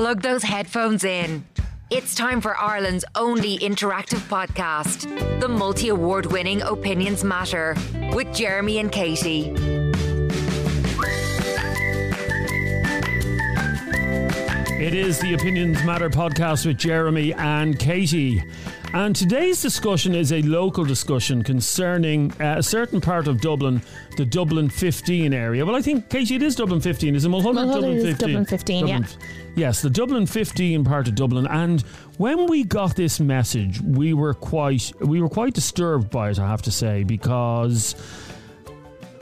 Plug those headphones in. It's time for Ireland's only interactive podcast, the multi award winning Opinions Matter, with Jeremy and Katie. It is the Opinions Matter podcast with Jeremy and Katie. And today's discussion is a local discussion concerning uh, a certain part of Dublin, the Dublin 15 area. Well, I think, Katie, it is Dublin 15. isn't it Mulholland? Mulholland Dublin is 15? Dublin 15, yeah. Yes, the Dublin 15 part of Dublin. And when we got this message, we were quite we were quite disturbed by it, I have to say, because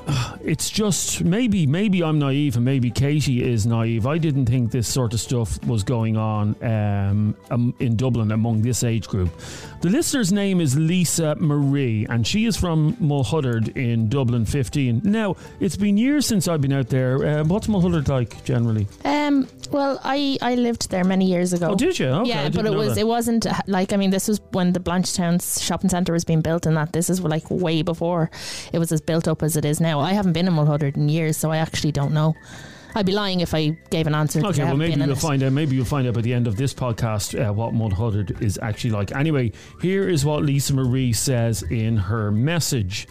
it's just maybe maybe I'm naive and maybe Katie is naive. I didn't think this sort of stuff was going on um, um, in Dublin among this age group. The listener's name is Lisa Marie, and she is from Mulhuddart in Dublin 15. Now it's been years since I've been out there. Uh, what's Mulhuddart like generally? Um, well, I, I lived there many years ago. Oh, did you? Okay, yeah, but it was that. it wasn't like I mean this was when the Blanchardstown shopping centre was being built and that this is like way before it was as built up as it is now. I haven't been in Mulhuddart in years, so I actually don't know. I'd be lying if I gave an answer. Okay, well maybe you'll find out. Maybe you'll find out by the end of this podcast uh, what Mulhuddart is actually like. Anyway, here is what Lisa Marie says in her message.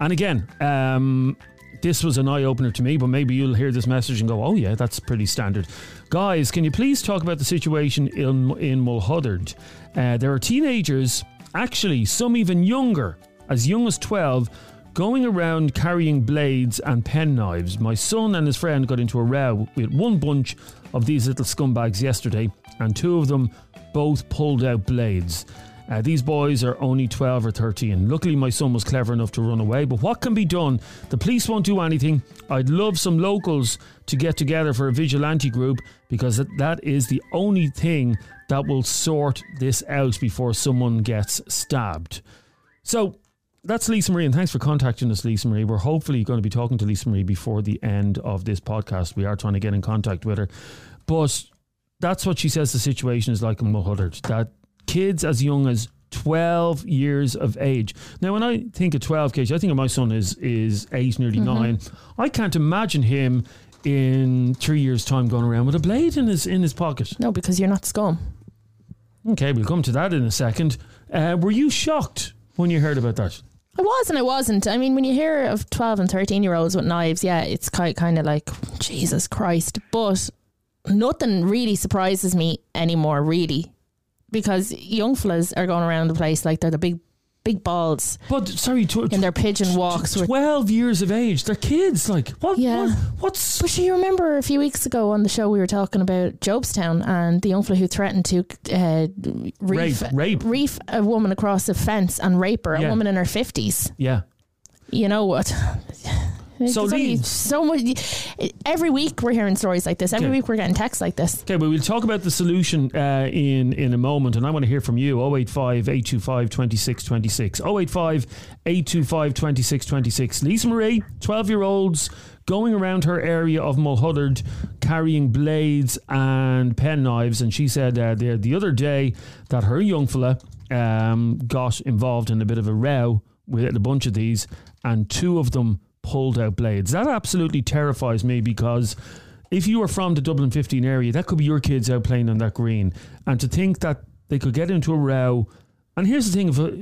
And again, um, this was an eye opener to me, but maybe you'll hear this message and go, "Oh yeah, that's pretty standard." Guys, can you please talk about the situation in in Mulhuddart? Uh, there are teenagers, actually some even younger, as young as twelve, going around carrying blades and pen knives. My son and his friend got into a row with one bunch of these little scumbags yesterday, and two of them both pulled out blades. Uh, these boys are only 12 or 13. Luckily, my son was clever enough to run away, but what can be done? The police won't do anything. I'd love some locals to get together for a vigilante group because that is the only thing that will sort this out before someone gets stabbed. So that's Lisa Marie, and thanks for contacting us, Lisa Marie. We're hopefully going to be talking to Lisa Marie before the end of this podcast. We are trying to get in contact with her, but that's what she says the situation is like in Mulhuddart. That kids as young as 12 years of age. Now, when I think of 12 kids, I think of my son is is eight, nearly nine. I can't imagine him in three years' time going around with a blade in his in his pocket. No, because you're not scum. Okay, we'll come to that in a second. Uh, were you shocked when you heard about that? I was and I wasn't. I mean, when you hear of 12 and 13 year olds with knives, yeah, it's kind kind of like, Jesus Christ. But nothing really surprises me anymore, really. Because young fellas are going around the place like they're the big, big balls But sorry, tw- in their pigeon walks. with- 12 years of age. They're kids. Like, what? Yeah. what what's. But you remember a few weeks ago on the show we were talking about Jobstown and the young who threatened to uh, reef, Rape, rape. reef a woman across a fence and rape her, a woman in her 50s. Yeah. You know what? So these- so much. Every week we're hearing stories like this. Every Okay. week we're getting texts like this. Okay, but we'll talk about the solution uh, in in a moment, and I want to hear from you. 085 825 2626. 085 825 2626. Lisa Marie, 12 year olds going around her area of Mulhuddart carrying blades and pen knives, and she said uh, the, the other day that her young fella um, got involved in a bit of a row with a bunch of these, and two of them pulled out blades. That absolutely terrifies me because if you were from the Dublin 15 area, that could be your kids out playing on that green. And to think that they could get into a row. And here's the thing if a,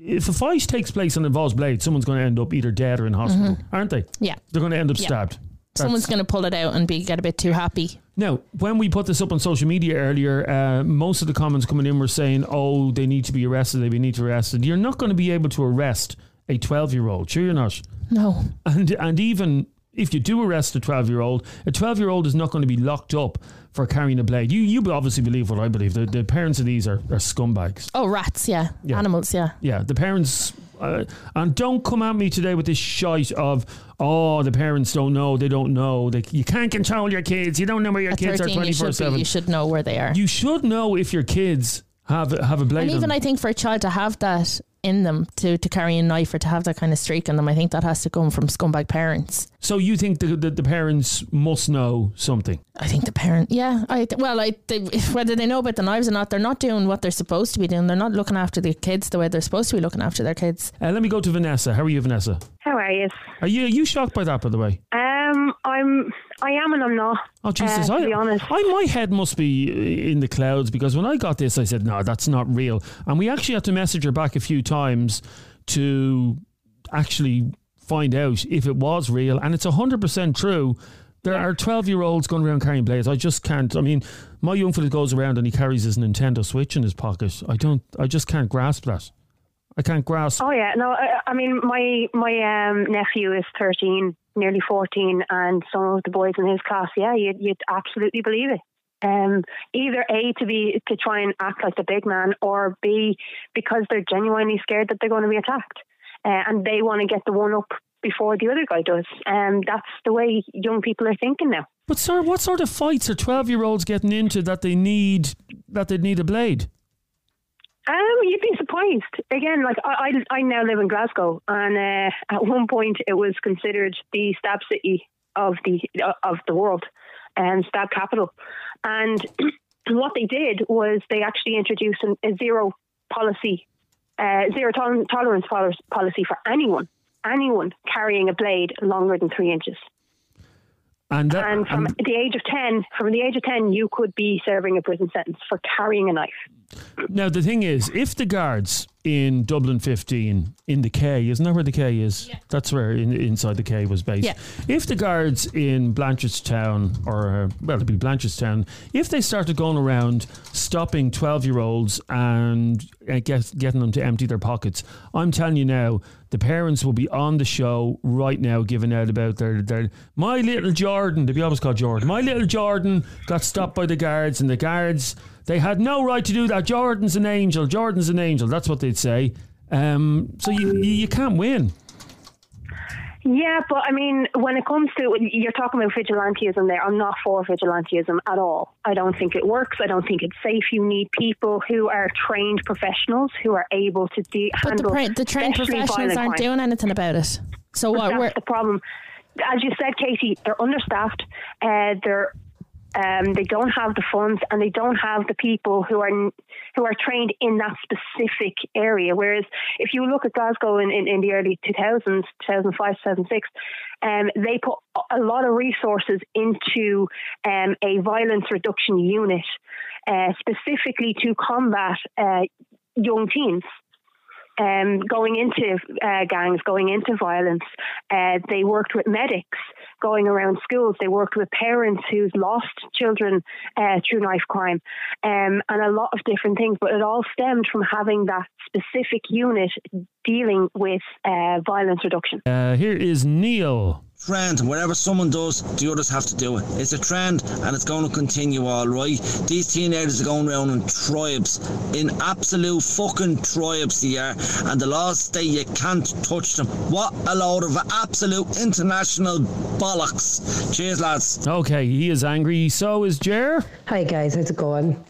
if a fight takes place and involves blades, someone's going to end up either dead or in hospital, aren't they? Yeah. They're going to end up Yeah. stabbed. Someone's going to pull it out and be get a bit too happy. now, when we put this up on social media earlier, uh, most of the comments coming in were saying, "Oh, they need to be arrested. They need to be arrested." You're not going to be able to arrest a 12 year old. Sure, you're not. No. And and even if you do arrest a 12 year old, a 12 year old is not going to be locked up for carrying a blade. You you obviously believe what I believe. The, the parents of these are, are scumbags. Oh, rats. Yeah. Yeah. Animals. Yeah. Yeah, the parents. Uh, and don't come at me today with this shite of oh the parents don't know they don't know they, you can't control your kids you don't know where your At kids are 13, you 24 should, be, 7 you should know where they are. you should know if your kids have have a blade and even. I think for a child to have that in them to, to carry a knife or to have that kind of streak in them, I think that has to come from scumbag parents. so you think the, the, the parents must know something I think the parent, yeah. I well, I they, whether they know about the knives or not, they're not doing what they're supposed to be doing. They're not looking after the kids the way they're supposed to be looking after their kids. uh, let me go to Vanessa how are you Vanessa How are you? are you are you shocked by that by the way Um, I'm, I am, and I'm not. Oh Jesus! uh, to I, be honest. I, my head must be in the clouds because when I got this, I said, "No, that's not real." And we actually had to message her back a few times to actually find out if it was real, and it's hundred percent true. There are twelve-year-olds going around carrying blades. I just can't. I mean, my young fella goes around and he carries his Nintendo Switch in his pocket. I don't. I just can't grasp that. I can't grasp. Oh yeah, no, I, I mean my my um, nephew is thirteen, nearly fourteen, and some of the boys in his class, yeah, you'd, you'd absolutely believe it. Um, either a to be to try and act like the big man, or b because they're genuinely scared that they're going to be attacked, uh, and they want to get the one up before the other guy does. Um, that's the way young people are thinking now. But sir, what sort of fights are twelve-year-olds getting into that they need that they need a blade? Um, you'd be surprised. Again, like I, I, I now live in Glasgow, and uh, at one point it was considered the stab city of the of the world, and stab capital. And what they did was they actually introduced an, a zero policy, uh, zero tol- tolerance pol- policy for anyone, anyone carrying a blade longer than three inches. And that, And from and- the age of ten, from the age of ten, you could be serving a prison sentence for carrying a knife. Now the thing is, if the guards in Dublin 15 in the K, isn't that where the K is? Yeah. That's where in, inside the K was based. Yeah. If the guards in Blanchardstown, or uh, well, it'd be Blanchardstown, if they started going around stopping 12 year olds and uh, get, getting them to empty their pockets, I'm telling you now, the parents will be on the show right now giving out about their, their my little Jordan, to be always called Jordan, my little Jordan got stopped by the guards and the guards they had no right to do that. Jordan's an angel. Jordan's an angel. That's what they'd say. Um, so you, you you can't win. Yeah, but I mean, when it comes to you're talking about vigilantism, there, I'm not for vigilantism at all. I don't think it works. I don't think it's safe. You need people who are trained professionals who are able to de- But the, handle pra- the trained professionals aren't crime. doing anything about it. So what? That's We're, the problem. As you said, Katie, they're understaffed. Uh, they're um, they don't have the funds and they don't have the people who are who are trained in that specific area. Whereas if you look at Glasgow in, in, in the early 2000s, 2005, 2006, um, they put a lot of resources into um, a violence reduction unit uh, specifically to combat uh, young teens um, going into uh, gangs, going into violence. Uh, they worked with medics going around schools. They worked with parents who's lost children uh, through knife crime, um, and a lot of different things. But it all stemmed from having that specific unit dealing with uh, violence reduction. Uh, here is Neil. Trend. Whatever someone does, the others have to do it. It's a trend and it's going to continue, all right? These teenagers are going around in tribes, in absolute fucking tribes, here. And the laws say you can't touch them. What a load of absolute international bollocks. Cheers, lads. Okay, he is angry. So is Jer. Hi guys, how's it going?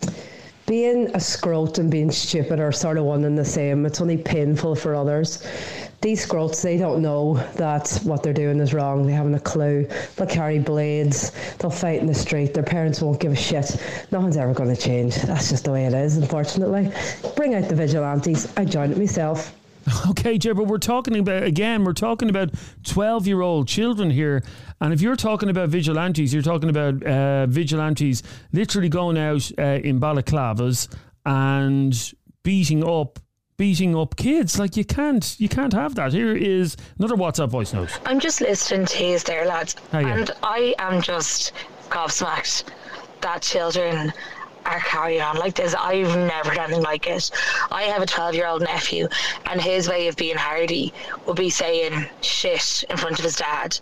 Being a scrote and being stupid are sort of one and the same. It's only painful for others. These scrotes, they don't know that what they're doing is wrong. They haven't a clue. They'll carry blades. They'll fight in the street. Their parents won't give a shit. Nothing's ever going to change. That's just the way it is, unfortunately. Bring out the vigilantes. I joined it myself. Okay, Jer, but we're talking about again. We're talking about twelve-year-old children here, and if you're talking about vigilantes, you're talking about uh, vigilantes literally going out uh, in balaclavas and beating up, beating up kids. Like you can't, you can't have that. Here is another WhatsApp voice note. I'm just listening to you there, lads, and I am just gobsmacked that children are carrying on like this. I've never done anything like it. I have a 12 year old nephew, and his way of being hardy would be saying shit in front of his dad.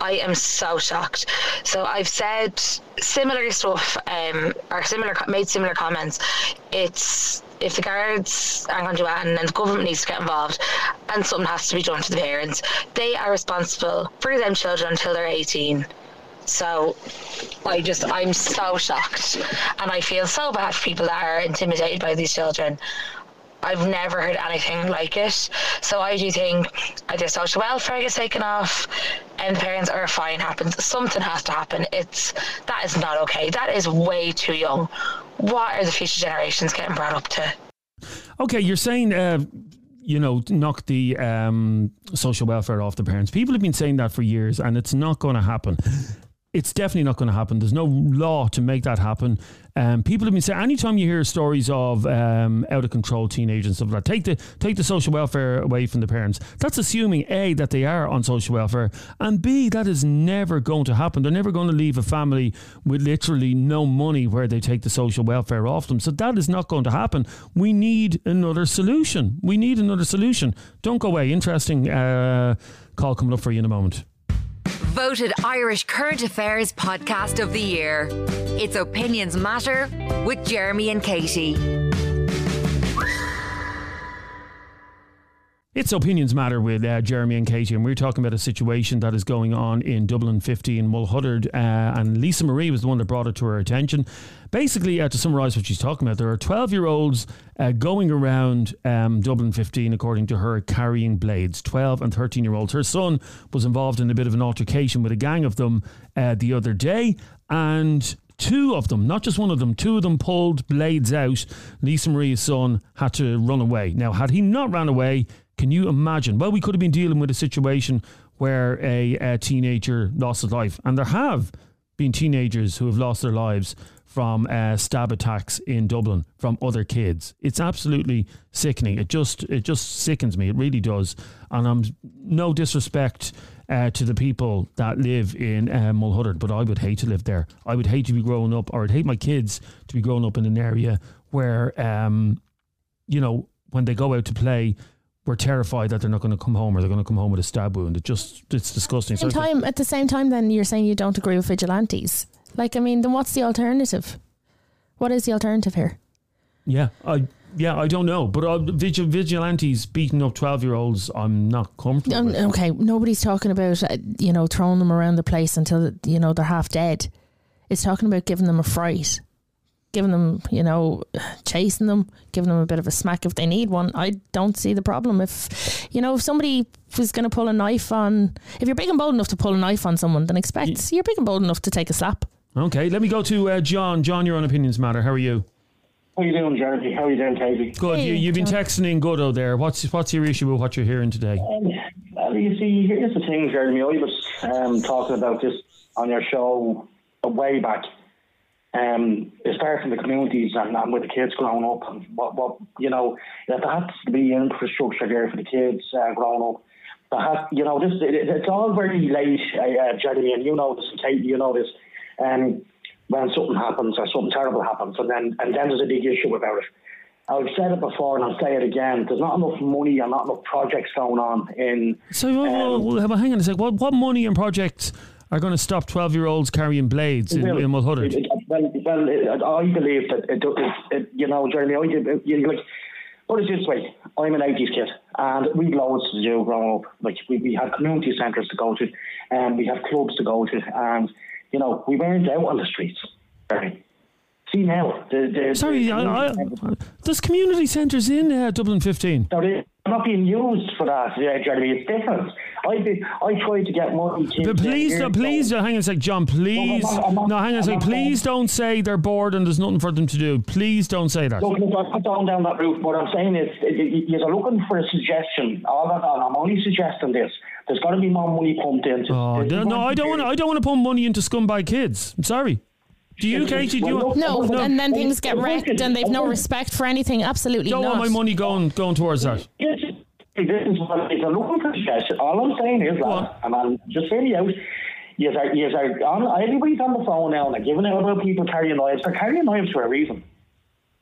I am so shocked. So I've said similar stuff, um, or similar made similar comments. It's if the guards aren't going to do it and the government needs to get involved and something has to be done to the parents, they are responsible for them children until they're 18. So I just, I'm so shocked. And I feel so bad for people that are intimidated by these children. I've never heard anything like it. So I do think either social welfare gets taken off and parents are fine happens. Something has to happen. It's that is not okay. That is way too young. What are the future generations getting brought up to? Okay, you're saying uh, you know, knock the um, social welfare off the parents. People have been saying that for years, and it's not going to happen. It's definitely not going to happen. There's no law to make that happen. Um, people have been saying anytime you hear stories of um, out of control teenagers and stuff like that, take the take the social welfare away from the parents. That's assuming a that they are on social welfare, and b that is never going to happen. They're never going to leave a family with literally no money where they take the social welfare off them. So that is not going to happen. We need another solution. We need another solution. Don't go away. Interesting uh, call coming up for you in a moment voted Irish Current Affairs Podcast of the Year. It's Opinions Matter with Jeremy and Katie. It's Opinions Matter with uh, Jeremy and Katie, and we're talking about a situation that is going on in Dublin 15 Mulhuddart. Uh, and Lisa Marie was the one that brought it to her attention. Basically, uh, to summarise what she's talking about, there are 12 year olds uh, going around um, Dublin 15, according to her, carrying blades. 12 and 13 year olds. Her son was involved in a bit of an altercation with a gang of them uh, the other day, and two of them, not just one of them, two of them pulled blades out. Lisa Marie's son had to run away. Now, had he not run away, can you imagine? Well, we could have been dealing with a situation where a, a teenager lost his life, and there have been teenagers who have lost their lives from uh, stab attacks in Dublin from other kids. It's absolutely sickening. It just it just sickens me. It really does. And I'm no disrespect uh, to the people that live in uh, Mulhuddart, but I would hate to live there. I would hate to be growing up, or I'd hate my kids to be growing up in an area where, um, you know, when they go out to play, we're terrified that they're not going to come home or they're going to come home with a stab wound. It just it's disgusting. So time, at the same time, then you're saying you don't agree with vigilantes. Like, I mean, then what's the alternative? What is the alternative here? Yeah, I yeah I don't know, but uh, vigil, vigilantes beating up twelve year olds, I'm not comfortable. Um, okay, nobody's talking about uh, you know throwing them around the place until you know they're half dead. It's talking about giving them a fright giving them, you know, chasing them, giving them a bit of a smack if they need one. I don't see the problem. If, you know, if somebody was going to pull a knife on, if you're big and bold enough to pull a knife on someone, then expect yeah. you're big and bold enough to take a slap. Okay, let me go to uh, John. John, your own opinions matter. How are you? How are you doing, Jeremy? How are you doing, Katie? Good. Hey, you, have been texting in good out there. What's what's your issue with what you're hearing today? Um, well, you see, here's the thing, Jeremy. I was um, talking about this on your show way back um, it starts in the communities and, and with the kids growing up and what, what you know, there has to be infrastructure there for the kids uh, growing up. There has, you know, this it, it's all very late, uh, Jeremy, and you know this, and Kate, you know this. Um, when something happens or something terrible happens, and then and then there's a big issue about it. I've said it before and I'll say it again. There's not enough money and not enough projects going on in. So, um, well, well, hang on a sec. What, what money and projects are going to stop 12 year olds carrying blades in, in Mulhuddart? Well, well, I believe that, it, it, it, you know, Jeremy, I, you, like, put it this way I'm an 80s kid, and we have loads to do growing up. Like, we, we had community centres to go to, and we have clubs to go to, and, you know, we weren't out on the streets. Right? See now, the, the, sorry, the I, I, there's community centres in uh, Dublin 15. They're not being used for that, yeah, Jeremy. It's different. I be, I tried to get money. But please, don't, please, hang on a sec, John. Please, no, I'm not, I'm not, no, hang on a sec. Please don't say they're bored and there's nothing for them to do. Please don't say that. Look, look, I put down down that route. What I'm saying is, you're looking for a suggestion. All that, I'm only suggesting this. There's got to be more money pumped into. Oh, no, I don't want. I don't want to pump money into scumbag kids. I'm sorry. Do you, Katie? Do you want, no, no, and then things get wrecked, and they've no respect for anything. Absolutely don't not. want my money going going towards that. This is what it's a looking for suggestion. All I'm saying is that, and I'm just saying you out. Yes, are, yes, are on, everybody's on the phone now and they're giving out about people carrying knives. They're carrying knives for a reason.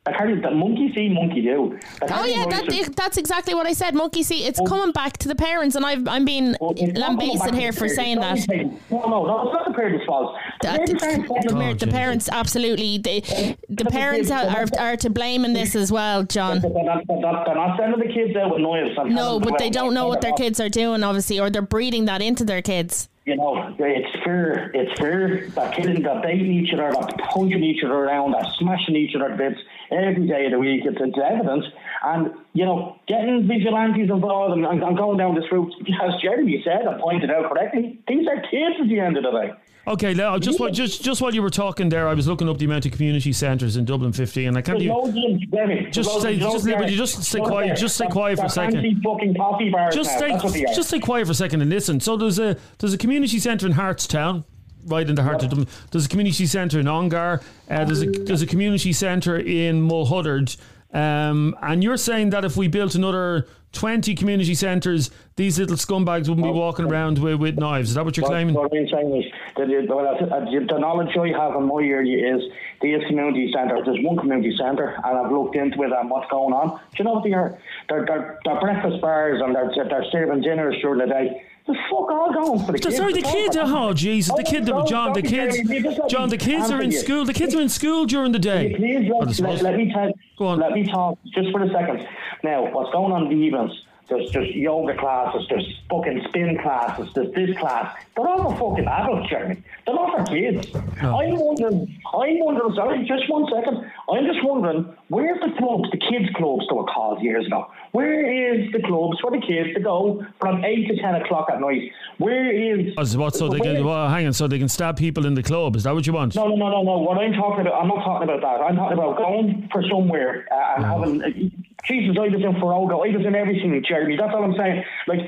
I carry the monkey see, monkey do. Oh yeah, that, that's exactly what I said. Monkey see, it's coming back to the parents, and I've, I'm being well, lambasted here for saying that. No, no, no, it's not the parents' fault. The, parents, the, the parents absolutely. They, the parents are, are, are to blame in this as well, John. They're not, they're not sending the kids out with knives. No, but they don't know what their kids are doing, obviously, or they're breeding that into their kids you know, it's fair. it's fear that killing, that beating each other, that punching each other around, that smashing each other to bits every day of the week. It's, it's evidence. And, you know, getting vigilantes involved and, and, going down this route, as Jeremy said and pointed out correctly, these are kids at the end of the day. Okay, now just while just just while you were talking there, I was looking up the amount of community centres in Dublin 15, and I can't even. loads of them, Just stay- just there. just stay quiet- there. just stay quiet for a second. fucking coffee bars Just stay, That's what they are. just stay quiet for a second and listen. So there's a there's a community centre in Hartstown, right in the heart of Dublin. There's a community centre in Ongar. Uh, there's a there's a community centre in Mulhuddart. Um, and you're saying that if we built another 20 community centres, these little scumbags wouldn't be walking around with, with knives. Is that what you're What, claiming? what I'm saying is that uh, the knowledge I have in my area is these community centres. There's one community centre, and I've looked into it and what's going on. Do you know what they are? They're, they're, they're breakfast bars and they're, they're serving dinners during the day. The fuck all going for the kids. Sorry, the kids. are. Oh, Jesus, the kid. no, John, the kids. Jeremy, you just let John, the kids are in school. The kids are in school during the day. Please uh, let, let, let me tell. Go on. Let me talk just for a second. Now, what's going on in the evenings? There's just yoga classes. There's fucking spin classes. There's this class. They're all for fucking adults, Jeremy. They're not for kids. I'm wondering. I'm wondering. Sorry, just one second. I'm just wondering where's the clubs, the kids clubs that were called years ago. Where is the clubs for the kids to go from eight to ten o'clock at night? Where is As what? So they can. Well, hang on. So they can stab people in the club. Is that what you want? no, no, no, no, no. What I'm talking about, I'm not talking about that. I'm talking about going for somewhere uh, and having. Uh, Jesus, I was in Foróige. I was in everything, in Jeremy. That's all I'm saying. Like,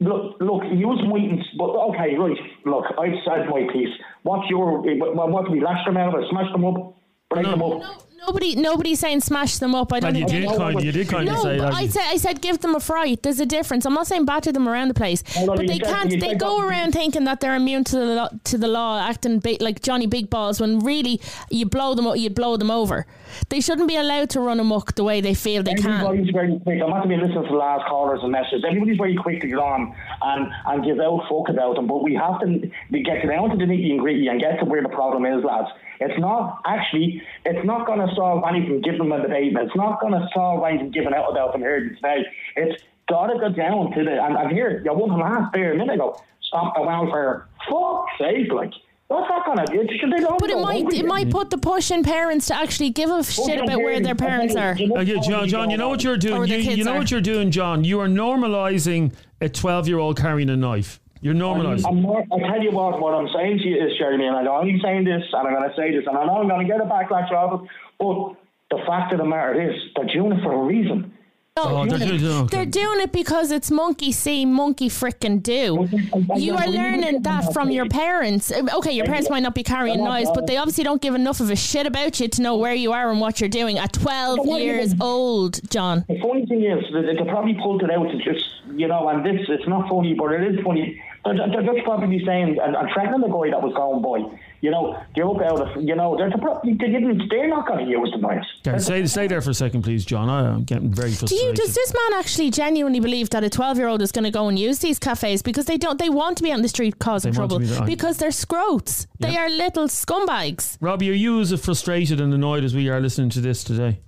look, look, use meetings. But okay, right. Look, I've said my piece. What's your? Eh, what, what do we lash them out of? it, Smash them up? Break them up? Nobody, nobody's saying smash them up. I don't And you think did kind. You did kind of No, say but that. I said I said give them a fright. There's a difference. I'm not saying batter them around the place, Hold on, but you they said- can't. you They said go that- around thinking that they're immune to the law, to the law, acting big, like Johnny Big Balls. When really you blow them, o- you blow them over. They shouldn't be allowed to run amok the way they feel they can. Everybody's very quick. I'm not going to be listening to the last callers and messages. Everybody's very quick to get on and, and give out fuck about them. But we have to we get down to the nitty and gritty and get to where the problem is, lads. It's not actually, it's not going to solve anything given them a debate. It's not going to solve anything given out about them here today. It's got to go down to the, and, and here, you won last there a minute ago. Stop the welfare. Fuck's sake, like. What's that going to do? Should they all But it might it might put the push in parents to actually give a shit about where their parents are. Okay, John, John, you know what you're doing. You, you know are. what you're doing, John. You are normalising a 12 year old carrying a knife. You're normalising. I'm more, I tell you what, what I'm saying to you is, Jeremy, and I'm only saying this, and I'm going to say this, and I know I'm going to get a backlash of it, but the fact of the matter is, they're doing it for a reason. Oh, they're doing- okay. They're doing it because it's monkey see, monkey frickin' do. You are learning that from your parents. Okay, your parents might not be carrying knives, but they obviously don't give enough of a shit about you to know where you are and what you're doing at 12 years old, John. The funny thing is, that they probably pulled it out to just, you know, and this, it's not funny, but it is funny. They're, they're just probably saying, and, and threatening the guy that was going by, you know, get up out of, you know, they're, probably, they didn't, they're not going to use the knives. Okay, stay, stay there for a second, please, John. I, am getting very Do frustrated. you, does this man actually genuinely believe that a 12 year old is going to go and use these cafes because they don't, they want to be on the street causing They want to trouble be the- because they're scroats. They are little scumbags. Robbie, are you as frustrated and annoyed as we are listening to this today?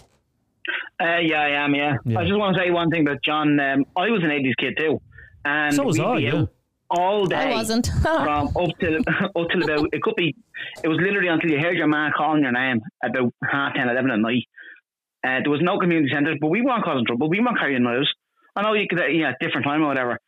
Uh, yeah, I am. Yeah. Yeah. I just want to say one thing about John. Um, I was an '80s kid too, and So was I, yeah. out all day. I wasn't. from up till up till about it could be. It was literally until you heard your man calling your name about half 10, 11 at night. Uh, there was no community centres, but we weren't causing trouble. We weren't carrying knives. I know you could, uh, yeah, different time or whatever,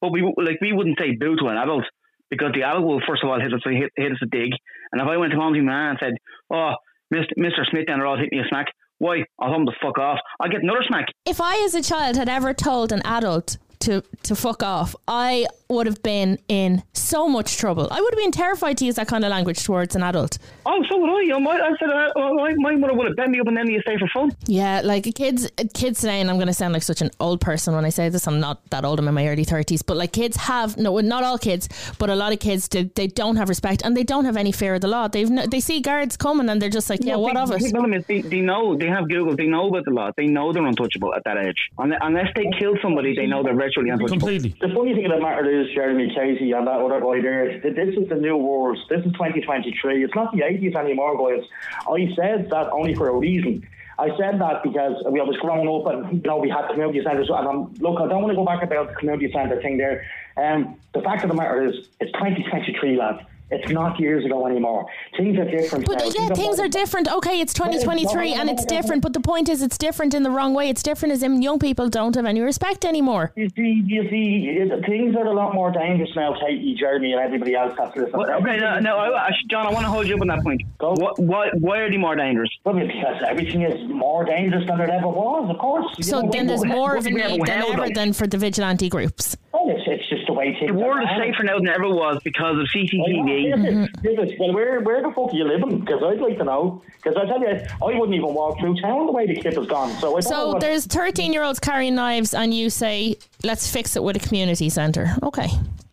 but we like we wouldn't say boo to an adult because the adult will first of all hit us hit, hit us a dig. And if I went to home to my man and said, "Oh, Mr. Mr. Smith down the road hit me a smack," why? I'll tell the fuck off. I'll get another smack. if I, as a child, had ever told an adult to to fuck off, I would have been in so much trouble. I would have been terrified to use that kind of language towards an adult. Oh, so would I. You know, my, I said, uh, uh, my, my mother would have bent me up and then you stay for fun. Yeah, like kids, kids today, and I'm going to sound like such an old person when I say this. I'm not that old. I'm in my early thirties, but like kids have no, not all kids, but a lot of kids, they, they don't have respect and they don't have any fear of the law. They've no, they see guards coming and they're just like, yeah, No, what the- of the it? problem is they, they know, they have Google, they know about the law, they know they're untouchable at that age. Unless they kill somebody, they know they're virtually untouchable. Completely. The funny thing of the matter is, Jeremy Casey and that other guy there, th- this is the new world. This is 2023. It's not the 80s anymore, guys. I said that only for a reason. I said that because we was growing up and you know we had community centres. And I'm, look, I don't want to go back about the community centre thing there. Um, the fact of the matter is, it's 2023, lads. It's not years ago anymore. Things are different. But now. yeah, things are different. Okay, it's 2023 and it's different, but the point is it's different in the wrong way. It's different as in young people don't have any respect anymore. You see, you see, things are a lot more dangerous now, Katie, Jeremy, and everybody else has to listen. Well, okay, no, no I, I, John, I want to hold you up on that point. What, why, why are they more dangerous? Well, because everything is more dangerous than it ever was, of course. You So know, then there's more of a we- need than ever though. than for the vigilante groups. Well, it's, it's the way things The world is safer now than it ever was because of CCTV. Mm-hmm. Well, where, where the fuck are you living? Because I'd like to know. Because I tell you, I wouldn't even walk through town the way the kid has gone. So I So what- there's 13 year olds carrying knives, and you say, let's fix it with a community centre. Okay,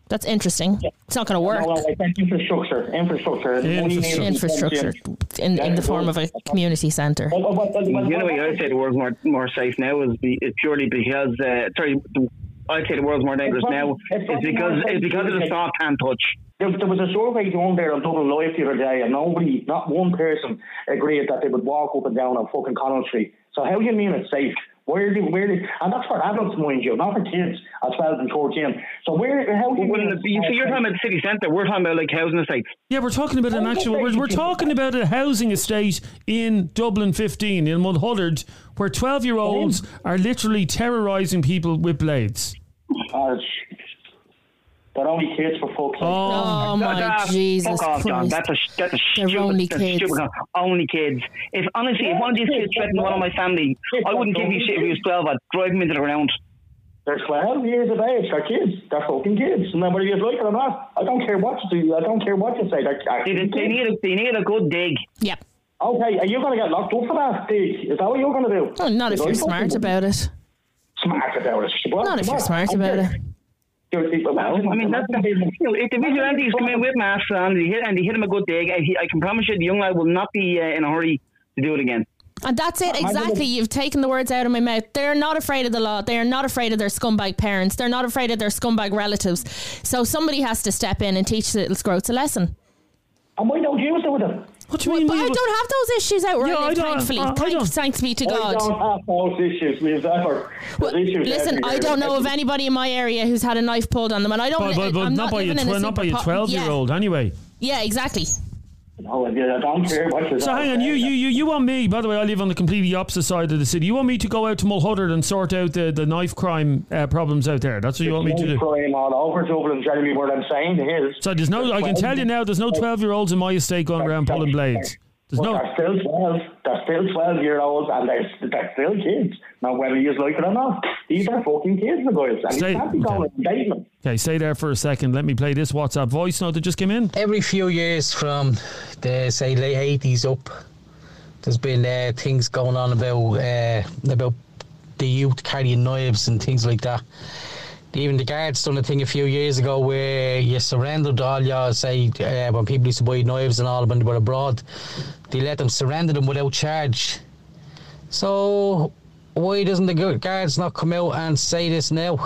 that's interesting. It's not going to work. No, no, I think infrastructure, infrastructure, Money needs to be Infrastructure pumped in, in the form of a community centre. Well, well, well, well, The only way I'd say the world's more more safe now is, be, is purely because uh, sorry, the, I'd say the world's more dangerous It's now it's is because it's because of the soft hand touch. There, there was a survey done there on Dublin Live the other day, and nobody, not one person, agreed that they would walk up and down on fucking Connell Street. So how do you mean it's safe? Where do where do, and that's for adults, mind you, not for kids at twelve and fourteen. So where how do you Well, mean? you see, you're talking about the city centre. We're talking about like housing estates. Yeah, we're talking about an actual. We're, we're talking about a housing estate in Dublin 15 in Mulhuddart, where 12 year olds are literally terrorising people with blades. Uh, sh- they're only kids for fuck's sake. Oh, my That- Jesus fuck off, John. That's a that's a They're stupid, only that's a kids. stupid con- only kids. If honestly, if one of these kids threatened one of my family, I wouldn't give you shit if he was twelve. I'd drive him into the ground. They're 12 years of age. They're kids. They're fucking kids. And then whether you like it or not, I don't care what you do. I don't care what you say. They're They, actually they, they need a they need a good dig. Yep. Okay, are you going to get locked up for that, Dig? Is that what you're going to do? Oh, not if Because you're smart about it. Smart about it. Well, Not if you're smart about care. it. You're- well, Well, I mean, that's the, you know, if the vigilantes come in with masks on and they hit, and they hit him a good dig, I, I can promise you the young lad will not be uh, in a hurry to do it again. And that's it, exactly. You've taken the words out of my mouth. They're not afraid of the law. They are not afraid of their scumbag parents. They're not afraid of their scumbag relatives. So somebody has to step in and teach the little scroats a lesson. And why don't you do it? What do you mean? But we I have a- don't have those issues out where Yeah, I I live, don't- thankfully. I- I Thanks, don't- thanks be to God. I God. don't have those issues. We've ever. Well, There's issues listen, I don't know of anybody in my area who's had a knife pulled on them, and I don't. But, but, but I'm not, not, by a living in a tw- not by a super po- 12 year old, anyway. Yeah, yeah, exactly. No, I don't care what So hang on, you, you you you want me? By the way, I live on the completely opposite side of the city. You want me to go out to Mulhuddart and sort out the, the knife crime uh, problems out there? That's what you want me to do. Crime all over Dublin, Jeremy. What I'm saying is. So there's no. I can tell you now, there's no 12 year olds in my estate going around pulling blades. There's But no. they're still 12. They're still 12 year olds and they're, they're still kids. Now, whether you like it or not, these are fucking kids, the guys. And Say- you can't be okay. going and them. Okay, stay there for a second. Let me play this WhatsApp voice note that just came in. every few years from the say late 80s up there's been uh, things going on about uh, about the youth carrying knives and things like that even the guards done a thing a few years ago where you surrendered all your say uh, when people used to buy knives and all when they were abroad they let them surrender them without charge. So why doesn't the gu- guards not come out and say this now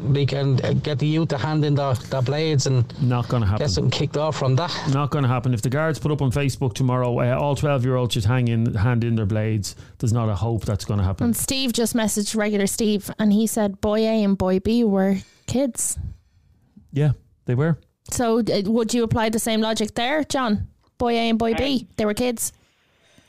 they can uh, get the youth to hand in their, their blades and Not going to happen. get something kicked off from that Not going to happen. If the guards put up on Facebook tomorrow, uh, all 12 year olds should hang in, hand in their blades. There's not a hope that's going to happen. And Steve just messaged regular Steve, and he said boy A and boy B were kids. Yeah, they were. So uh, would you apply the same logic there, John? Boy A and boy B, they were kids.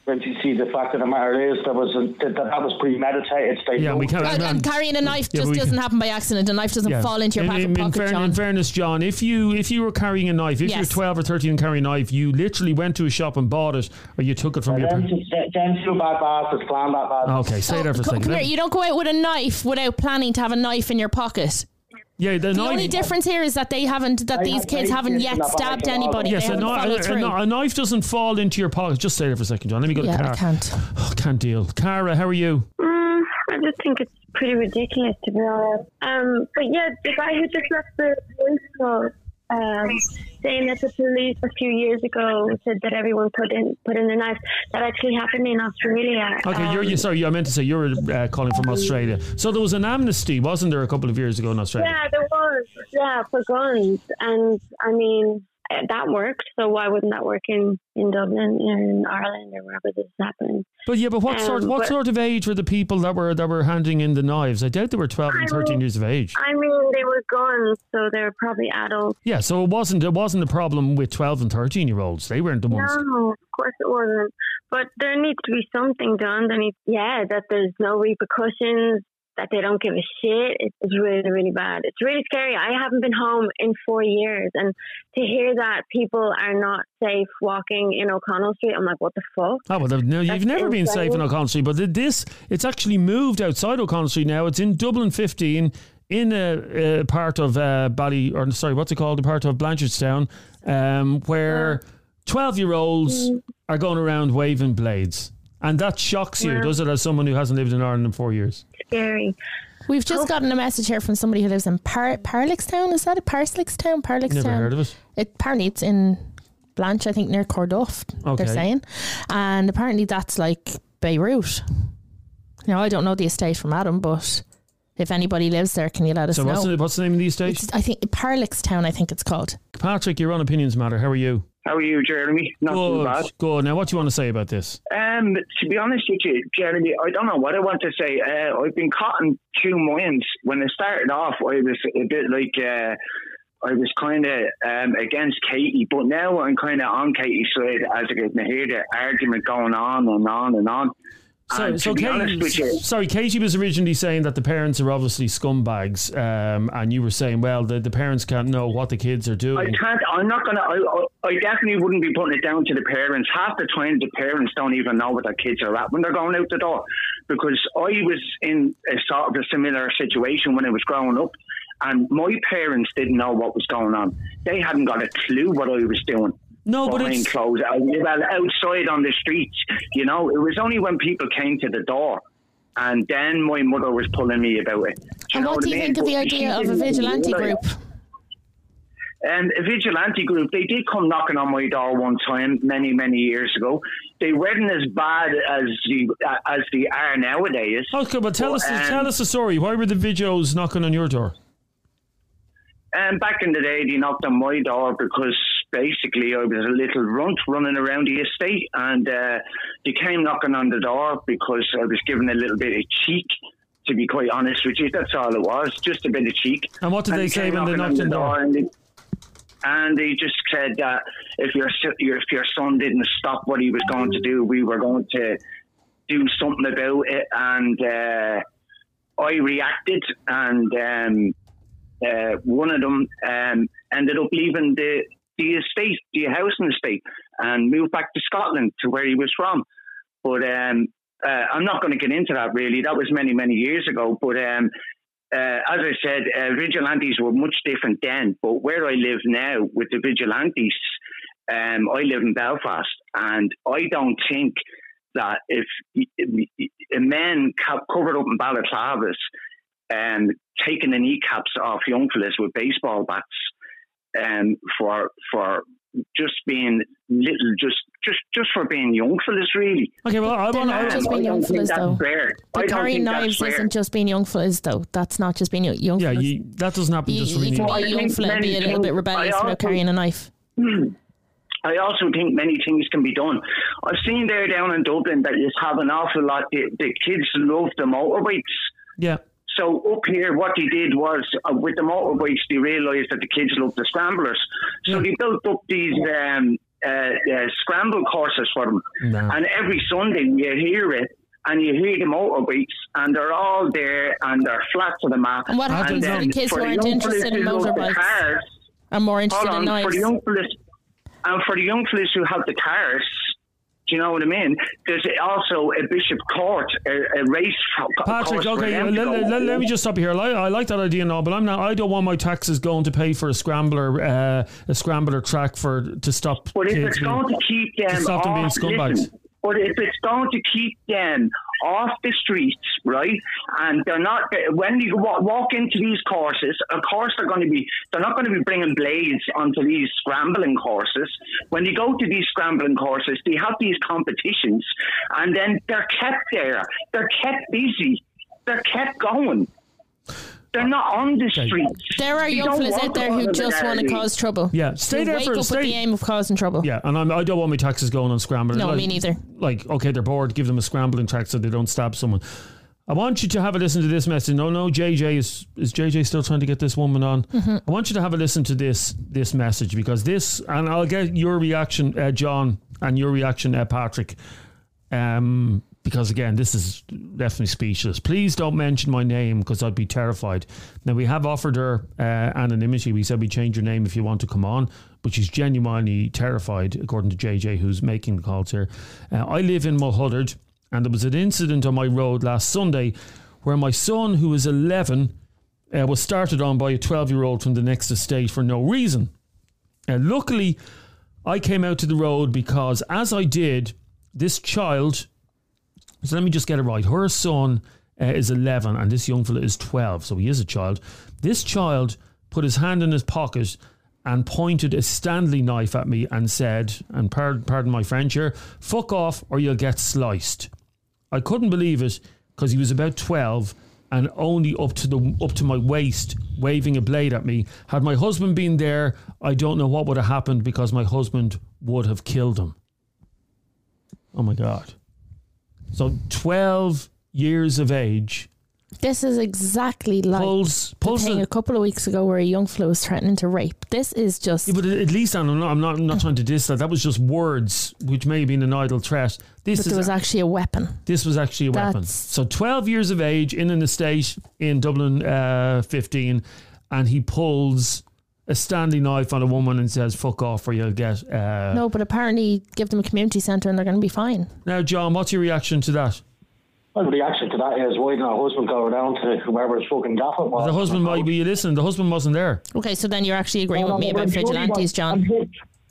When you see the fact of the matter is, there was a, that, that was premeditated. They Yeah, we can't. And, and carrying a knife Yeah, just doesn't can- happen by accident. A knife doesn't Yeah. fall into your in, pocket, in, in, pocket fairn- John. in fairness, John, if you if you were carrying a knife, if Yes. you're 12 or 13 and carrying a knife, you literally went to a shop and bought it, or you took it from your. Them two them two bad bastards planned that bad. Okay, stay there oh, for a second. come here, you don't go out with a knife without planning to have a knife in your pocket. Yeah, the, The knife. only difference here is that they haven't, that I these have kids very haven't kids yet in that stabbed bag anybody. Yes, they a, haven't kni- followed a- through. a- a knife doesn't fall into your pocket. Just stay there for a second, John. Let me go to yeah, Cara. I can't. Oh, can't deal. Cara, how are you? Mm, I just think it's pretty ridiculous to be honest. Um, but yeah, the guy who just left the voice note, um, saying that the police a few years ago said that everyone put in put in the knife. That actually happened in Australia. Okay, you're Um, you. Sorry, I meant to say you're uh, calling from Australia. So there was an amnesty, wasn't there, a couple of years ago in Australia? Yeah, there was. Yeah, for guns, and I mean, that worked. So why wouldn't that work in, in Dublin, in Ireland, or wherever this is happening? But yeah, but what sort Um, what but- sort of age were the people that were that were handing in the knives? I doubt they were twelve and thirteen mean- years of age. I mean, they were guns, so they're probably adults. Yeah, so it wasn't it wasn't a problem with twelve and thirteen year olds. They weren't the ones. No, of course it wasn't. But there needs to be something done. There needs, yeah, that there's no repercussions, that they don't give a shit. It's, really, really bad. It's really scary. I haven't been home in four years, and to hear that people are not safe walking in O'Connell Street, I'm like, what the fuck? Oh well, no, you've That's never been safe in. O'Connell Street, but this it's actually moved outside O'Connell Street now. It's in Dublin 15 in a, a part of uh, Bally or sorry, what's it called? A part of Blanchardstown, um, where twelve year olds Mm. are going around waving blades, and that shocks you, Yeah. does it? As someone who hasn't lived in Ireland in four years. Scary. We've just oh. gotten a message here from somebody who lives in Par- Parlickstown. Is that a Parlickstown? Parlickstown? Never heard of it. It apparently it's in Blanche, I think near Corduff. Okay. They're saying, and apparently that's like Beirut. Now I don't know the estate from Adam, but if anybody lives there, can you let us So know? what's the, what's the name of the estate? It's- I think Parlickstown. I think it's called. Patrick, your own opinions matter. How are you? How are you, Jeremy? Not too Good, bad. good. Now, what do you want to say about this? Um, to be honest with you, Jeremy, I don't know what I want to say. Uh, I've been caught in two minds. When I started off, I was a bit like uh, I was kind of um, against Katie, but now I'm kind of on Katie's side as I can hear the argument going on and on and on. So, so to be honest with Katie, you, sorry, Katie was originally saying that the parents are obviously scumbags, um, and you were saying, well, the, the parents can't know what the kids are I doing. can't. I'm not gonna. I, I, I definitely wouldn't be putting it down to the parents. Half the time, the parents don't even know what their kids are at when they're going out the door. Because I was in a sort of a similar situation when I was growing up, and my parents didn't know what was going on. They hadn't got a clue what I was doing. No, but it's- closed. uh, Well, outside on the streets, you know, it was only when people came to the door. And then my mother was pulling me about it. Do And know what do you mean? think of the idea of a vigilante group? And a vigilante group. They did come knocking on my door one time, many many years ago. They weren't as bad as the as they are nowadays. Okay, but tell us um, tell us the story. Why were the videos knocking on your door? And back in the day, they knocked on my door because basically I was a little runt running around the estate, and uh, they came knocking on the door because I was given a little bit of cheek. To be quite honest with you, that's all it was, just a bit of cheek. And what did they say came when they knocked on the door? And they, and they just said that if your your- if your son didn't stop what he was going to do, we were going to do something about it. And uh, I reacted, and um, uh, one of them um, ended up leaving the the estate, the housing estate, and moved back to Scotland to where he was from. But um, uh, I'm not going to get into that really. That was many many years ago. But um, uh, as I said, uh, vigilantes were much different then. But where I live now with the vigilantes, um, I live in Belfast, and I don't think that if a man covered up in balaclavas and taking the kneecaps off young fellas with baseball bats um, for for just being little, just just just for being young fellas, really. Okay, well, I They're want not I, just being I young don't think fellas, that's though. fair. I But carrying knives isn't just being young fellas, though. That's not just being young yeah, fellas. you, that doesn't happen You, just you for can you. be I a young think fella and be a little bit rebellious I without carrying a knife. I also think many things can be done. I've seen there down in Dublin that you have an awful lot. The, the kids love the motorbikes. Yeah. So up here, what they did was uh, with the motorbikes, they realised that the kids loved the scramblers. So they built up these um, uh, uh, scramble courses for them. No. And every Sunday you hear it. And you hear the motorbikes, and they're all there, and they're flat to the mat. And what happens then the kids weren't young interested in who motorbikes? Cars, I'm more interested Hold in on, for the young fellas, and for the young fellas who have the cars, do you know what I mean? There's also a Bishop Court, a, a race Patrick, course okay, let, let- let- me just stop here. I, I like that idea and all, but I'm not. I don't want my taxes going to pay for a scrambler, uh, a scrambler track for to stop But if it's going to keep to them stop them being scumbags. listen, but if it's going to keep them off the streets, right, and they're not when you walk, into these courses, of course they're going to be they're not going to be bringing blades onto these scrambling courses. When you go to these scrambling courses, they have these competitions, and then they're kept there, they're kept busy, they're kept going. They're not on the streets. There are They young don't fellas out there who just want to cause trouble. Yeah, stay Who there wake for- up stay- with the aim of causing trouble. Yeah, and I'm, I don't want my taxes going on scrambling. No, Like- me neither. Like, okay, they're bored. Give them a scrambling track so they don't stab someone. I want you to have a listen to this message. No, no, JJ is is JJ still trying to get this woman on. Mhm. I want you to have a listen to this this message because this, and I'll get your reaction, uh, John, and your reaction, uh, Patrick. Um, because again, this is definitely speechless. Please don't mention my name because I'd be terrified. Now we have offered her uh, anonymity. We said we change your name if you want to come on, but she's genuinely terrified, according to JJ, who's making the calls here. Uh, I live in Mulhuddart, and there was an incident on my road last Sunday where my son, who is 11, uh, was started on by a 12 year old from the next estate for no reason. Uh, luckily, I came out to the road because as I did, this child, so let me just get it right. Her son uh, is 11 and this young fella is 12, so he is a child. This child put his hand in his pocket and pointed a Stanley knife at me and said, and pardon, pardon my French here, fuck off or you'll get sliced. I couldn't believe it because he was about 12 and only up to the up to my waist waving a blade at me. Had my husband been there, I don't know what would have happened because my husband would have killed him. Oh my god. So 12 years of age This is exactly like Pulls- the thing the- a couple of weeks ago where a young fella was threatening to rape. This is just Yeah, but at least I'm not, I'm not, I'm not trying to diss that. That was just words, which may have been an idle threat. This but is there was actually a weapon. This was actually a weapon. So 12 years of age in an estate in Dublin, uh, 15, and he pulls a Stanley knife on a woman and says, fuck off or you'll get. Uh, no, but apparently give them a community centre and they're going to be fine. Now, John, what's your reaction to that? Well, the reaction to that is why didn't her husband go down to whoever's fucking gaff it was? The husband might be listening. The husband wasn't there. Okay, so then you're actually agreeing No, with me about I'm vigilantes, John. I'm sure,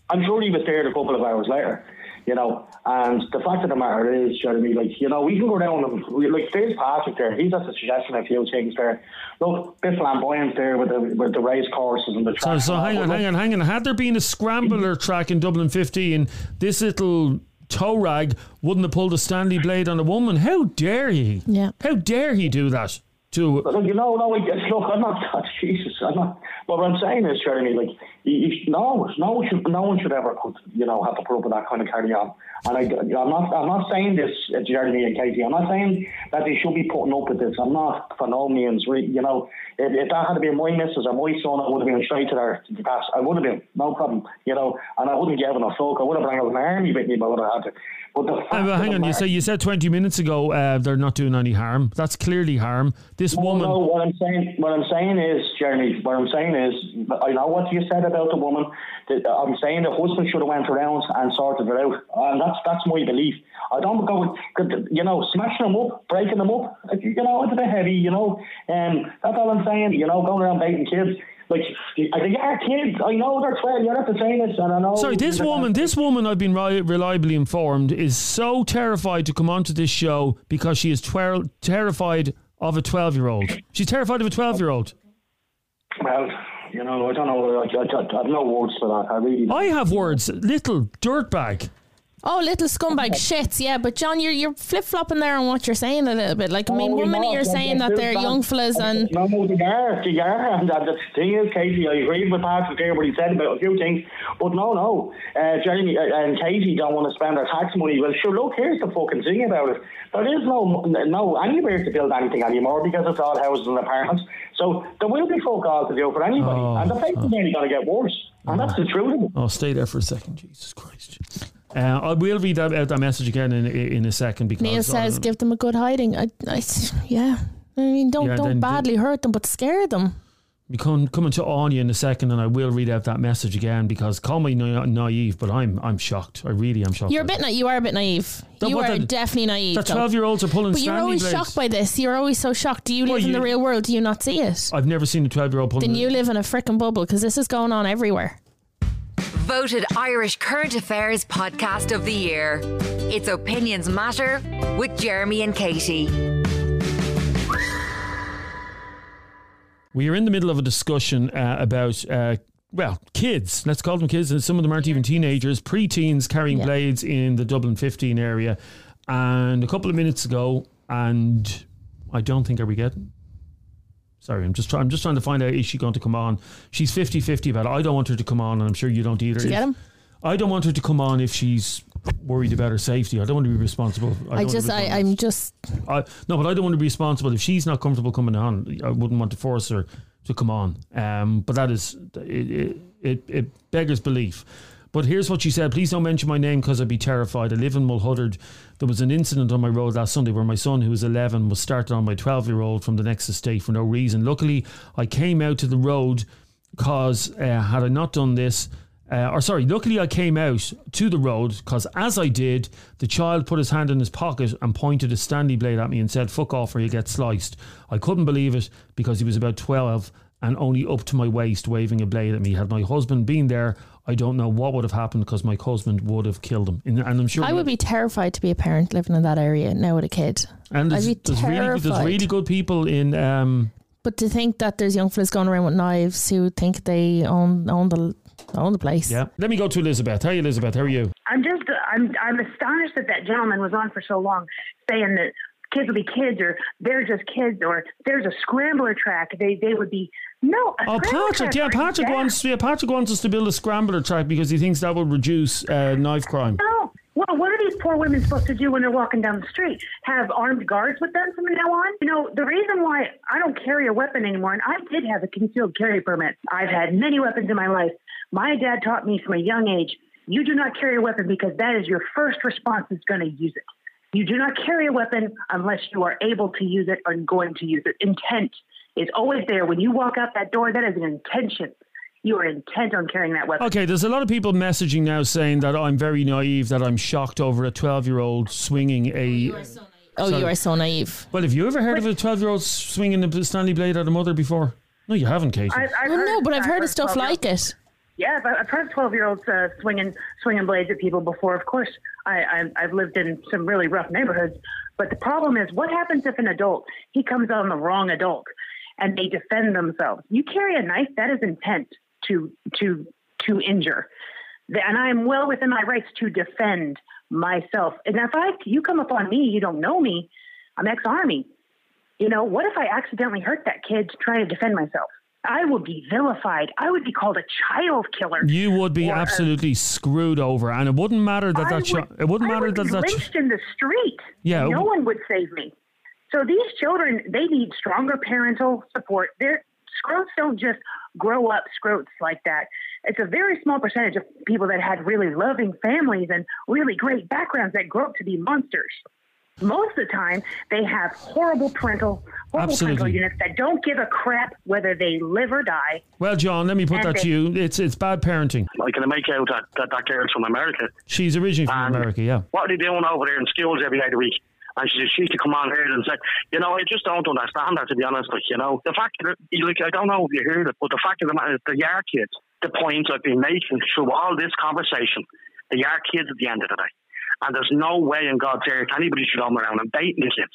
I'm sure he was there a couple of hours later, you know. And the fact of the matter is, Jeremy, like, you know, we can go down and, we- like, there's Patrick there. He's just the suggestion of a few things there. Look, bit flamboyant there with the, with the race courses and the So, track. so hang on, hang on, hang on. Had there been a scrambler track in Dublin 15, this little tow rag wouldn't have pulled a Stanley blade on a woman. How dare he? Yeah. How dare he do that? To But look, you know, no, like, look, I'm not, Jesus, I'm not, but what I'm saying is, Jeremy, like, you, no, no one should, no one should ever put, you know, have to put up with that kind of carry on. And I, I'm not, I'm not saying this, uh, Jeremy and Katie. I'm not saying that they should be putting up with this. I'm not, for no means, re- you know, if, if that had been my missus or my son, I would have been straight to their to the pass. I would have been, no problem, you know, and I wouldn't give given a fuck. I would have brought out an army with me, but I would have had to. But the fact Uh, hang on, you say you said twenty minutes ago uh, they're not doing any harm. That's clearly harm. This No, woman. no, what I'm saying, what I'm saying is, Jeremy, what I'm saying is, I know what you said about the woman. I'm saying the husband should have went around and sorted it out, and that's that's my belief. I don't go, you know, smashing them up, breaking them up. You know, it's a bit heavy. You know, and that's all I'm saying. You know, going around baiting kids. Like they are kids. I know they're twelve. You're not the same as, and I know. Sorry, this woman, this woman, I've been ri- reliably informed, is so terrified to come onto this show because she is twer- terrified of a twelve-year-old. She's terrified of a twelve-year-old. Well, you know, I don't know. I, I, I have no words for that. I really. I have words. Little dirtbag. Oh, little scumbag shits, yeah. But John, you're you're flip flopping there on what you're saying a little bit. Like, I mean, Oh, one minute you're saying that they're young fellas, and No, no, they are, they are. And the thing is, Katie, I agree with Patrick there what he said about a few things, but no, no. Uh, Jeremy uh, and Katie don't want to spend their tax money. Well, sure, look, here's the fucking thing about it. There is no no anywhere to build anything anymore because it's all houses and apartments. So there will be fuck all to do for anybody. Oh, and the place is only going to get worse. And that's the truth of it. Oh, stay there for a second. Jesus Christ. Uh, I will read that, out that message again in in a second because Neil says, give them a good hiding. I, I yeah. I mean, don't Yeah, don't badly hurt them, but scare them. We come coming to Anya in a second, and I will read out that message again because call me na- naive, but I'm I'm shocked. I really am shocked. You're a bit. Na- you are a bit naive. You are the- definitely naive. the 12-year-olds are pulling But you're always blades. shocked by this. You're always so shocked. Do you Well, live in the real world? Do you not see it? I've never seen a twelve-year-old pulling. Then you live in a frickin' bubble because this is going on everywhere. Voted Irish Current Affairs Podcast of the Year. Its Opinions Matter with Jeremy and Katie. We are in the middle of a discussion uh, about, uh, well, kids. Let's call them kids, and some of them aren't even teenagers, pre-teens carrying Yeah. blades in the Dublin 15 area. And a couple of minutes ago, and I don't think are we getting Sorry, I'm just trying. I'm just trying to find out is she going to come on. She's 50-50 about it. I don't want her to come on, and I'm sure you don't either. You get him? I don't want her to come on if she's worried about her safety. I don't want to be responsible. I, don't just, want to be I, I'm just, I, no, but I don't want to be responsible if she's not comfortable coming on. I wouldn't want to force her to come on. Um, but that is it. It, it, it beggars belief. But here's what she said: Please don't mention my name because I'd be terrified. I live in Mulhuddart. There was an incident on my road last Sunday where my son, who was 11, was started on my 12 year old from the next estate for no reason. Luckily, I came out to the road because uh, had I not done this, uh, or sorry, luckily I came out to the road because as I did, the child put his hand in his pocket and pointed a Stanley blade at me and said, fuck off or you get sliced. I couldn't believe it because he was about 12 and only up to my waist waving a blade at me. Had my husband been there, I don't know what would have happened because my husband would have killed him. And, and I'm sure I would be terrified to be a parent living in that area now with a kid. and I'd there's, be there's really, there's terrified. really good people in. Um, But to think that there's young fellas going around with knives who think they own own the own the place. yeah. Let me go to Elizabeth. Hi, Elizabeth. How are you? I'm just I'm I'm astonished that that gentleman was on for so long, saying that kids will be kids or they're just kids or there's a scrambler track. They they would be no. A Oh, Patrick, yeah, Patrick death. wants, yeah, Patrick wants us to build a scrambler track because he thinks that will reduce uh, knife crime. No. Well, what are these poor women supposed to do when they're walking down the street? Have armed guards with them from now on? You know, the reason why I don't carry a weapon anymore, and I did have a concealed carry permit. I've had many weapons in my life. My dad taught me from a young age you do not carry a weapon because that is your first response is going to use it. You do not carry a weapon unless you are able to use it or going to use it. Intent is always there. When you walk out that door, that is an intention. You are intent on carrying that weapon. Okay, there's a lot of people messaging now saying that I'm very naive, that I'm shocked over a 12 year old swinging a. Oh, Sorry. you are so naive. Well, have you ever heard of a 12 year old swinging a Stanley blade at a mother before? No, you haven't, Katie. I, I've Well, heard- no, but I've heard of stuff like it. Yeah, but I've heard twelve year olds uh, swinging swinging blades at people before. Of course, I, I I've lived in some really rough neighborhoods. But the problem is, what happens if an adult he comes on the wrong adult, and they defend themselves? You carry a knife, that is intent to to to injure, and I am well within my rights to defend myself. And if I you come upon me, you don't know me, I'm ex army. You know, what if I accidentally hurt that kid trying to defend myself? I would be vilified. I would be called a child killer. You would be Or absolutely screwed over, and it wouldn't matter that I that would- chi- it wouldn't I matter would that be that lynched in the street. Yeah, no w- one would save me. So these children, they need stronger parental support. Their scrotes don't just grow up scrotes like that. It's a very small percentage of people that had really loving families and really great backgrounds that grow up to be monsters. Most of the time, they have horrible parental, horrible Absolutely. parental units that don't give a crap whether they live or die. Well, John, let me put And that to you. It's it's bad parenting. I can make out that, that that girl's from America. She's originally from And America, yeah. What are they doing over there in schools every day of the week? And she, she used to come on here and say, you know, I just don't understand that, to be honest. Like, you know, the fact that, like, I don't know if you heard it, but the fact of the matter is, the Yard kids, the point I've been making through all this conversation, the Yard kids at the end of the day. And there's no way in God's earth anybody should come around and baiting the kids.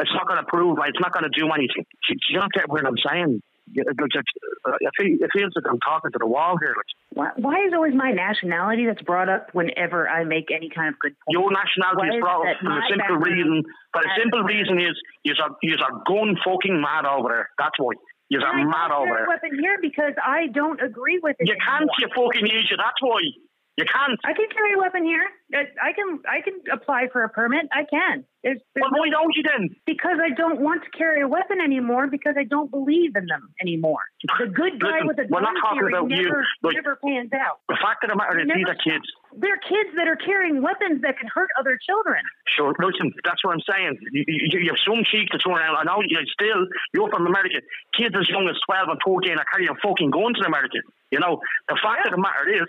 It's not going to prove, like, it's not going to do anything. Do you don't get what I'm saying? You- uh, It, feels- like I'm talking to the wall here. Why, why is always my nationality that's brought up whenever I make any kind of good point? Your nationality Why is brought up for the simple reason. But the simple reason is, you are you are gun fucking mad over there. That's why you are I mad over there. weapon here because I don't agree with it. You can't, you fucking idiot. That's why you can't. I can carry a weapon here. I I can I can apply for a permit. I can. There's, there's Well, why don't you then? Because I don't want to carry a weapon anymore because I don't believe in them anymore. The good guy Listen, with a we're gun not talking theory about you. never, Like- never pans out. The fact of the matter is, these are kids. They're kids that are carrying weapons that can hurt other children. Sure, listen, that's what I'm saying. You, you, you have some cheek to turn around. I know you still, you're from America. Kids as young as 12 and 14 are carrying fucking guns in America. You know, the fact of the matter is,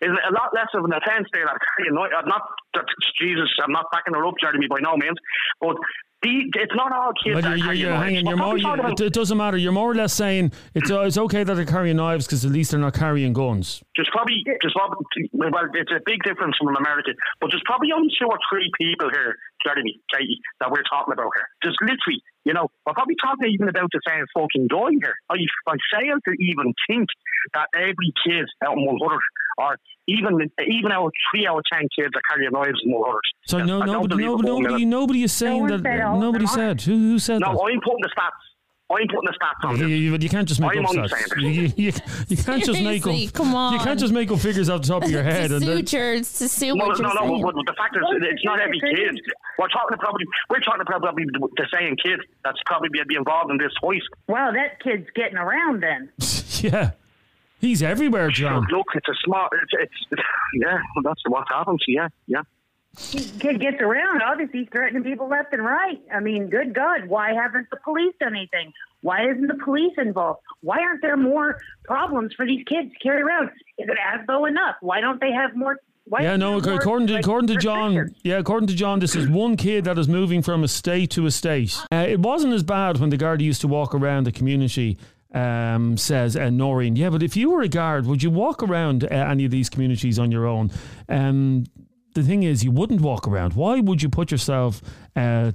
is a lot less of an offence there. That carrying, knife- I'm not, Jesus, I'm not backing her up, Jeremy, by no means. But the, it's not all kids Well, that are you're, you're, hanging. You're more, you, about- it, it doesn't matter. You're more or less saying it's uh, it's okay that they're carrying knives because at least they're not carrying guns. There's probably, there's probably, well, it's a big difference from America, but there's probably only two or three people here, Jeremy, Katie, that we're talking about here. There's literally, you know, we're probably talking even about the same fucking guy here. I, I fail to even think that every kid out in Mulhuddart, or even even our three out of ten kids that carry knives in Mulhuddart. So no, I don't nobody, believe no, it for one nobody, minute. nobody is saying one that. said nobody said. Who, who said No, that? No, I'm putting the stats. I'm putting the stats on You, this. you- you can't just make I'm up only stats. saying You, you, you can't just make up. Seriously, come You can't just make up figures off the top of your head. to and then, suit your, to suit No, what no, no. But, but the fact is, it's not every kid. We're talking probably, we're talking probably the, the same kid that's probably be, be involved in this fight. Wow, that kid's getting around then. yeah, he's everywhere, John. Look, it's a smart. It's, it's yeah. That's what happens. Yeah, yeah. Kid gets around. Obviously, he's threatening people left and right. I mean, good God, why haven't the police done anything? Why isn't the police involved? Why aren't there more problems for these kids to carry around? Is it as though enough? Why don't they have more? Yeah, no. more, According to like, according to John, yeah, according to John, this is one kid that is moving from a state to estate. Uh, it wasn't as bad when the guard used to walk around the community. Um, says uh, Noreen. Yeah, but if you were a guard, would you walk around uh, any of these communities on your own? Um, the thing is, you wouldn't walk around. Why would you put yourself uh,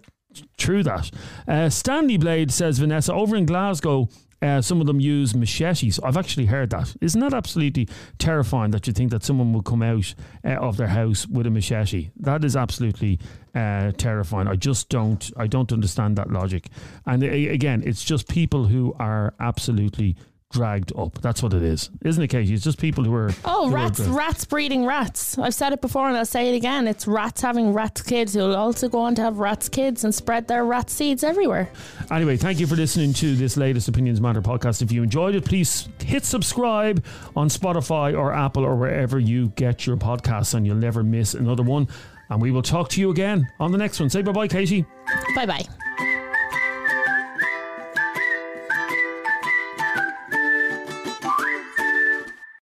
through that? Uh, Stanley Blade says Vanessa over in Glasgow. Uh, some of them use machetes. I've actually heard that. Isn't that absolutely terrifying that you think that someone will come out uh, of their house with a machete? That is absolutely uh, terrifying. I just don't. I don't understand that logic. And uh, again, it's just people who are absolutely dragged up. That's what it is, isn't it, Katie? It's just people who are. Oh, who rats! dragged- Rats breeding rats. I've said it before, and I'll say it again. It's rats having rats kids who'll also go on to have rats kids and spread their rat seeds everywhere. Anyway, thank you for listening to this latest Opinions Matter podcast. If you enjoyed it, please hit subscribe on Spotify or Apple or wherever you get your podcasts, and you'll never miss another one. And we will talk to you again on the next one. Say bye bye, Katie. Bye bye.